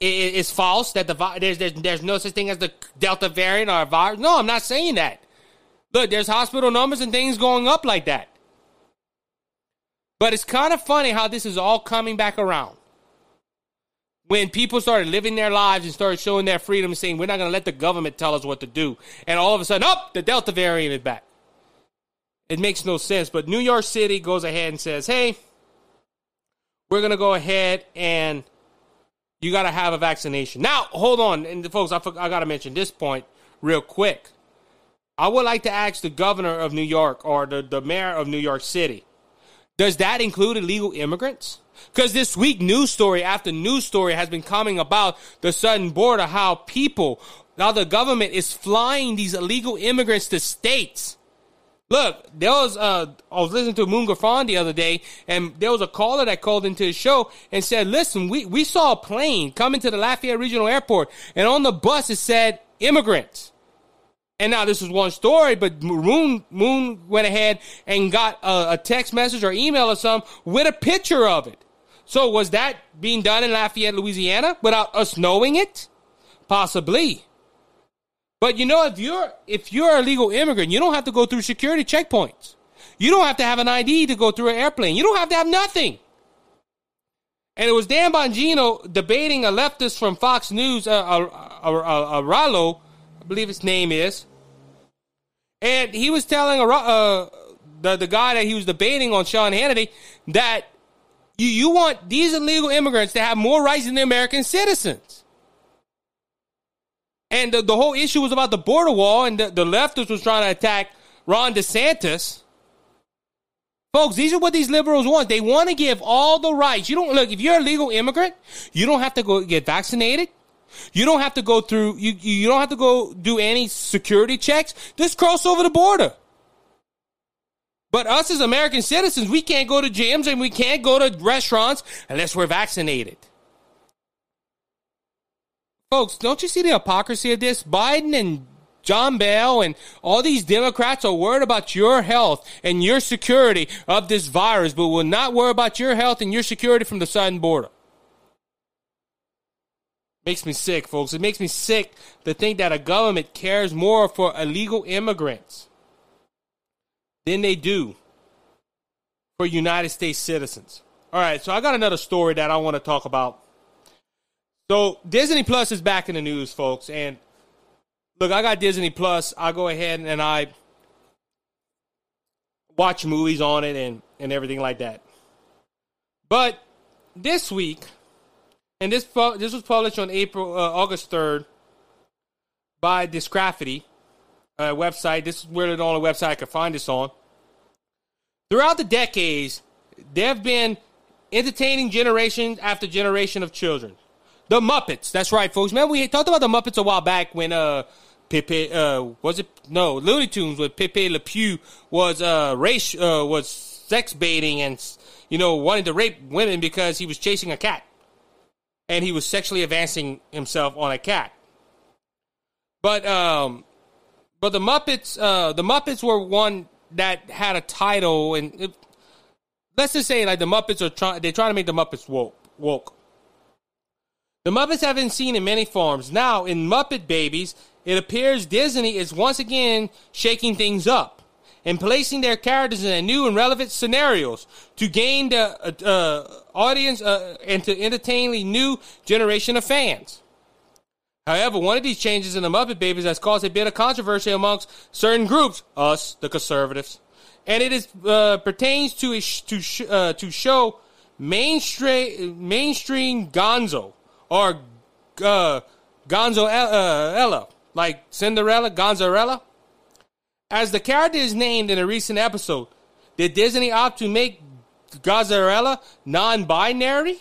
is, false. That the there's, there's there's no such thing as the Delta variant or a virus." No, I'm not saying that. Look, there's hospital numbers and things going up like that. But it's kind of funny how this is all coming back around when people started living their lives and started showing their freedom saying, we're not going to let the government tell us what to do. And all of a sudden, oh, the Delta variant is back. It makes no sense. But New York City goes ahead and says, hey, we're going to go ahead and you got to have a vaccination. Now, hold on. And folks, I, I got to mention this point real quick. I would like to ask the governor of New York or the, the mayor of New York City, does that include illegal immigrants? Because this week, news story after news story has been coming about the southern border, how people, now the government is flying these illegal immigrants to states. Look, there was, uh, I was listening to Moon Griffon the other day, and there was a caller that called into his show and said, listen, we, we saw a plane coming to the Lafayette Regional Airport, and on the bus it said immigrants. And now this is one story, but Moon Moon went ahead and got a, a text message or email or something with a picture of it. So was that being done in Lafayette, Louisiana without us knowing it? Possibly. But you know, if you're if you're a legal immigrant, you don't have to go through security checkpoints. You don't have to have an ID to go through an airplane. You don't have to have nothing. And it was Dan Bongino debating a leftist from Fox News, uh, uh, uh, uh, Rallo, I believe his name is, and he was telling uh, the the guy that he was debating on Sean Hannity that you, you want these illegal immigrants to have more rights than the American citizens. And the, the whole issue was about the border wall, and the, the leftists was trying to attack Ron DeSantis. Folks, these are what these liberals want. They want to give all the rights. You don't look, if you're a legal immigrant, you don't have to go get vaccinated. You don't have to go through, you, you don't have to go do any security checks. Just cross over the border. But us as American citizens, we can't go to gyms and we can't go to restaurants unless we're vaccinated. Folks, don't you see the hypocrisy of this? Biden and John Bel and all these Democrats are worried about your health and your security of this virus, but will not worry about your health and your security from the southern border. Makes me sick, folks. It makes me sick to think that a government cares more for illegal immigrants than they do for United States citizens. All right, so I got another story that I want to talk about. So Disney Plus is back in the news, folks, and look, I got Disney Plus. I go ahead and I watch movies on it and and everything like that. But this week, and this this was published on April uh, August third by Distractify, uh, website. This is where the only website I could find this on. Throughout the decades, there have been entertaining generation after generation of children. The Muppets. That's right, folks. Man, we talked about the Muppets a while back when uh Pepe uh was it no Looney Tunes with Pepe Le Pew was uh race uh was sex baiting and you know wanting to rape women because he was chasing a cat and he was sexually advancing himself on a cat. But um but the Muppets, uh, the Muppets were one that had a title, and it, let's just say like the Muppets are trying, they're trying to make the Muppets woke. Woke. The Muppets have been seen in many forms. Now, in Muppet Babies, it appears Disney is once again shaking things up and placing their characters in new and relevant scenarios to gain the uh, uh, audience uh, and to entertain a new generation of fans. However, one of these changes in the Muppet Babies has caused a bit of controversy amongst certain groups, us, the conservatives, and it is uh, pertains to a sh- to sh- uh, to show mainstream mainstream Gonzo or uh, Gonzo uh, Ella, like Cinderella, Gonzorella. As the character is named in a recent episode, did Disney opt to make Gonzorella non-binary?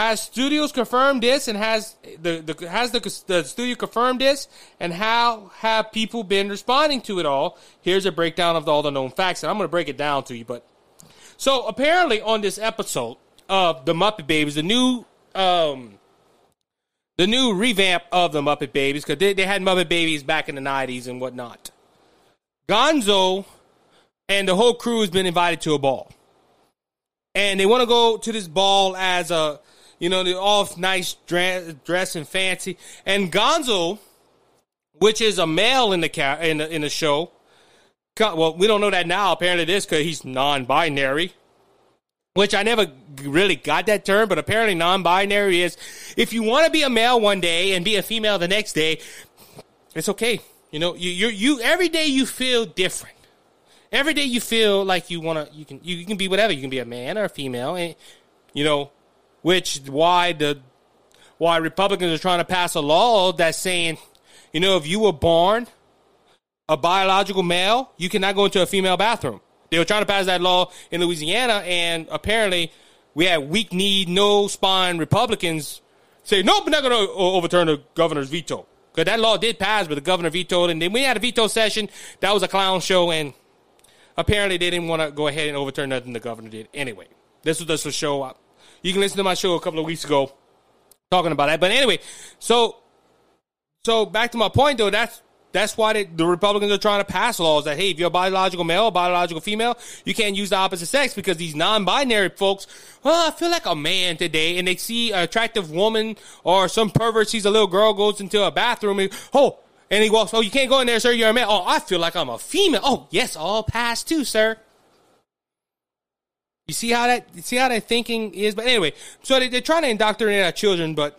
Has studios confirmed this, and has the, the has the, the studio confirmed this, and how have people been responding to it all? Here's a breakdown of all the known facts, and I'm going to break it down to you. But so apparently, on this episode of the Muppet Babies, the new um, the new revamp of the Muppet Babies, because they, they had Muppet Babies back in the '90s and whatnot. Gonzo and the whole crew has been invited to a ball, and they want to go to this ball as a you know, they're all nice dress, dress and fancy. And Gonzo, which is a male in the ca- in the, in the show, well, we don't know that now. Apparently, it is because he's non-binary, which I never really got that term. But apparently, non-binary is if you want to be a male one day and be a female the next day, it's okay. You know, you you you every day you feel different. Every day you feel like you want to. You can you can be whatever. You can be a man or a female, and you know which why the why Republicans are trying to pass a law that's saying, you know, if you were born a biological male, you cannot go into a female bathroom. They were trying to pass that law in Louisiana, and apparently we had weak kneed, no spine Republicans say, nope, we're not going to overturn the governor's veto. Because that law did pass, but the governor vetoed, and then we had a veto session. That was a clown show, and apparently they didn't want to go ahead and overturn nothing the governor did. Anyway, this was just a show you can listen to my show a couple of weeks ago talking about that. But anyway, so so back to my point though, that's that's why they, the Republicans are trying to pass laws that hey, if you're a biological male, a biological female, you can't use the opposite sex because these non-binary folks, oh, I feel like a man today, and they see an attractive woman or some pervert sees a little girl goes into a bathroom and oh, and he walks, oh, you can't go in there, sir, you're a man. Oh, I feel like I'm a female. Oh, yes, all pass too, sir. You see how that see how that thinking is. But anyway, so they, are trying to indoctrinate our children. But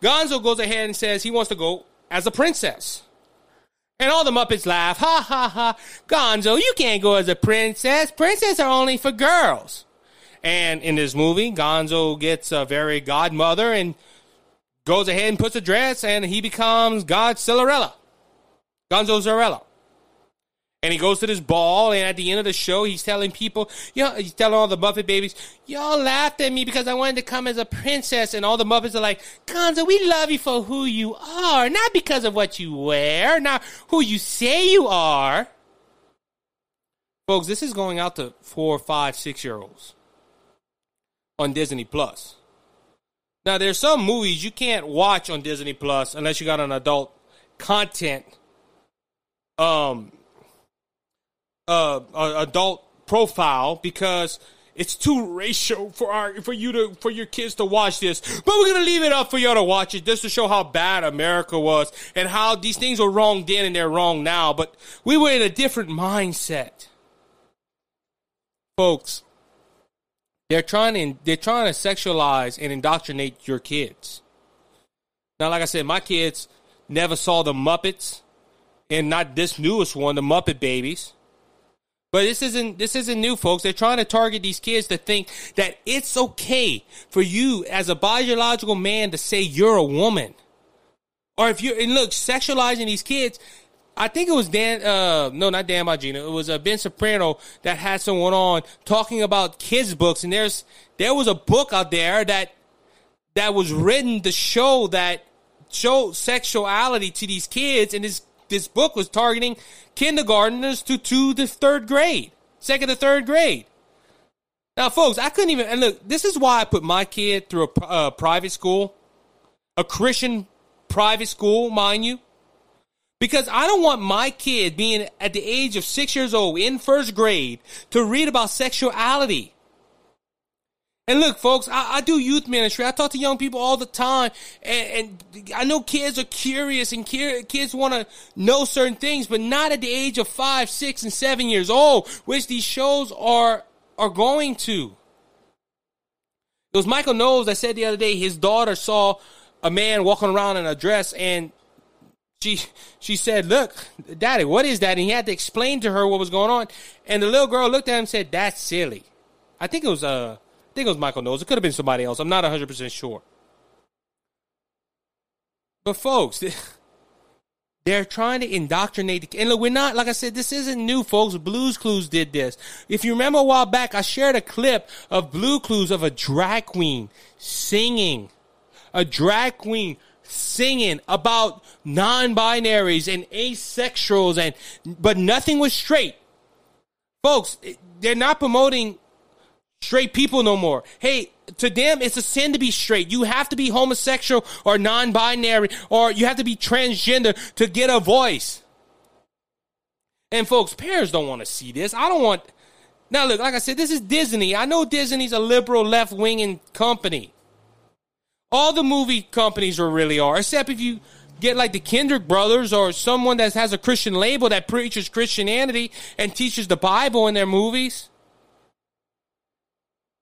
Gonzo goes ahead and says he wants to go as a princess. And all the Muppets laugh. Ha ha ha. Gonzo, you can't go as a princess. Princesses are only for girls. And in this movie, Gonzo gets a very godmother and goes ahead and puts a dress and he becomes God Cinderella. Gonzo Zarella and he goes to this ball, and at the end of the show, he's telling people, you know, he's telling all the Muppet babies, y'all laughed at me because I wanted to come as a princess, and all the Muppets are like, Gonzo, we love you for who you are, not because of what you wear, not who you say you are. Folks, this is going out to four, five, six year olds on Disney Plus. Now, there's some movies you can't watch on Disney Plus unless you got an adult content um uh, adult profile because it's too racial for our for you to for your kids to watch this. But we're gonna leave it up for y'all to watch it just to show how bad America was and how these things were wrong then and they're wrong now. But we were in a different mindset, folks. They're trying to they're trying to sexualize and indoctrinate your kids. Now, like I said, my kids never saw the Muppets, and not this newest one, the Muppet Babies. But this isn't this isn't new, folks. They're trying to target these kids to think that it's okay for you as a biological man to say you're a woman. Or if you're and look, sexualizing these kids, I think it was Dan uh no not Dan Bongino, it was uh, Ben Soprano that had someone on talking about kids books and there's there was a book out there that that was written to show that show sexuality to these kids and this this book was targeting kindergarteners to, two to third grade, second to third grade. Now, folks, I couldn't even, and look, this is why I put my kid through a uh, private school, a Christian private school, mind you, because I don't want my kid being at the age of six years old in first grade to read about sexuality. And look, folks, I, I, do youth ministry. I talk to young people all the time, and, and I know kids are curious and kids want to know certain things, but not at the age of five, six, and seven years old, which these shows are are going to. It was Michael Knowles that said the other day his daughter saw a man walking around in a dress, and she she said, "Look, Daddy, what is that?" And he had to explain to her what was going on. And the little girl looked at him and said, "That's silly." I think it was uh, I think it was Michael Knowles. It could have been somebody else. I'm not 100 percent sure. But folks, (laughs) they're trying to indoctrinate. The, And look, we're not like I said. This isn't new, folks. Blues Clues did this. If you remember a while back, I shared a clip of Blue Clues of a drag queen singing, a drag queen singing about non-binaries and asexuals and but nothing was straight. Folks, they're not promoting straight people no more. Hey, to them it's a sin to be straight. You have to be homosexual or non-binary or you have to be transgender to get a voice. And folks, parents don't want to see this. I don't want now look, like I said, this is Disney. I know Disney's a liberal left-winging company. All the movie companies are really are, except if you get like the Kendrick brothers or someone that has a Christian label that preaches Christianity and teaches the Bible in their movies.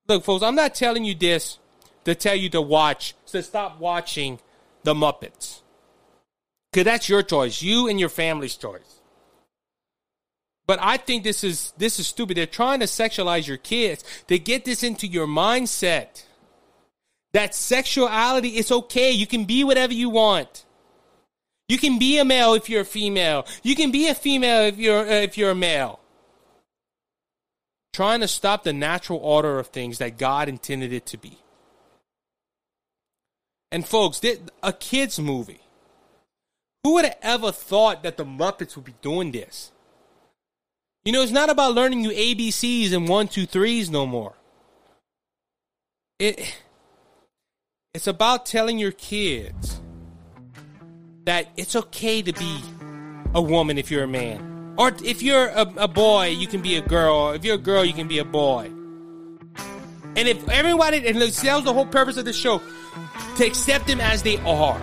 Look, folks, I'm not telling you this to tell you to watch, to stop watching the Muppets. Because that's your choice, you and your family's choice. But I think this is this is stupid. They're trying to sexualize your kids to get this into your mindset that sexuality is okay. You can be whatever you want. You can be a male if you're a female. You can be a female if you're uh, if you're a male. Trying to stop the natural order of things that God intended it to be. And folks, a kids movie. Who would have ever thought that the Muppets would be doing this? You know, it's not about learning you ABCs and one, two, threes no more. It it's about telling your kids that it's okay to be a woman if you're a man. Or if you're a, a boy, you can be a girl. If you're a girl, you can be a boy. And if everybody, and that was the whole purpose of the show, to accept them as they are.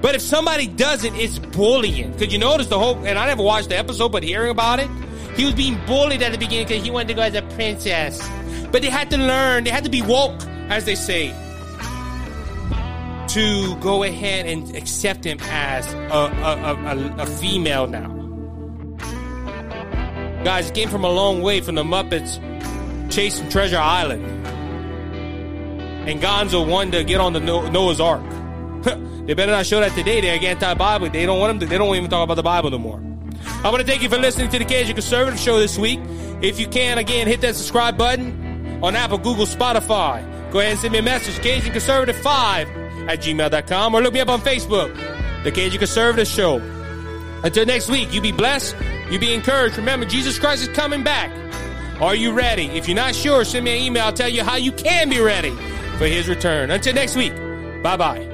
But if somebody doesn't, it's bullying. Because you notice the whole, and I never watched the episode, but hearing about it, he was being bullied at the beginning because he wanted to go as a princess. But they had to learn, they had to be woke, as they say to go ahead and accept him as a, a, a, a female now. Guys, it came from a long way from the Muppets chasing Treasure Island. And Gonzo wanted to get on the Noah's Ark. (laughs) they better not show that today. They're anti-Bible. They don't want them to. They don't even talk about the Bible no more. I want to thank you for listening to the Cajun Conservative Show this week. If you can, again, hit that subscribe button on Apple, Google, Spotify. Go ahead and send me a message, Cajun Conservative 5 at gmail.com or look me up on Facebook, The Cajun Conservative Show. Until next week, you be blessed, you be encouraged. Remember, Jesus Christ is coming back. Are you ready? If you're not sure, send me an email. I'll tell you how you can be ready for his return. Until next week, bye bye.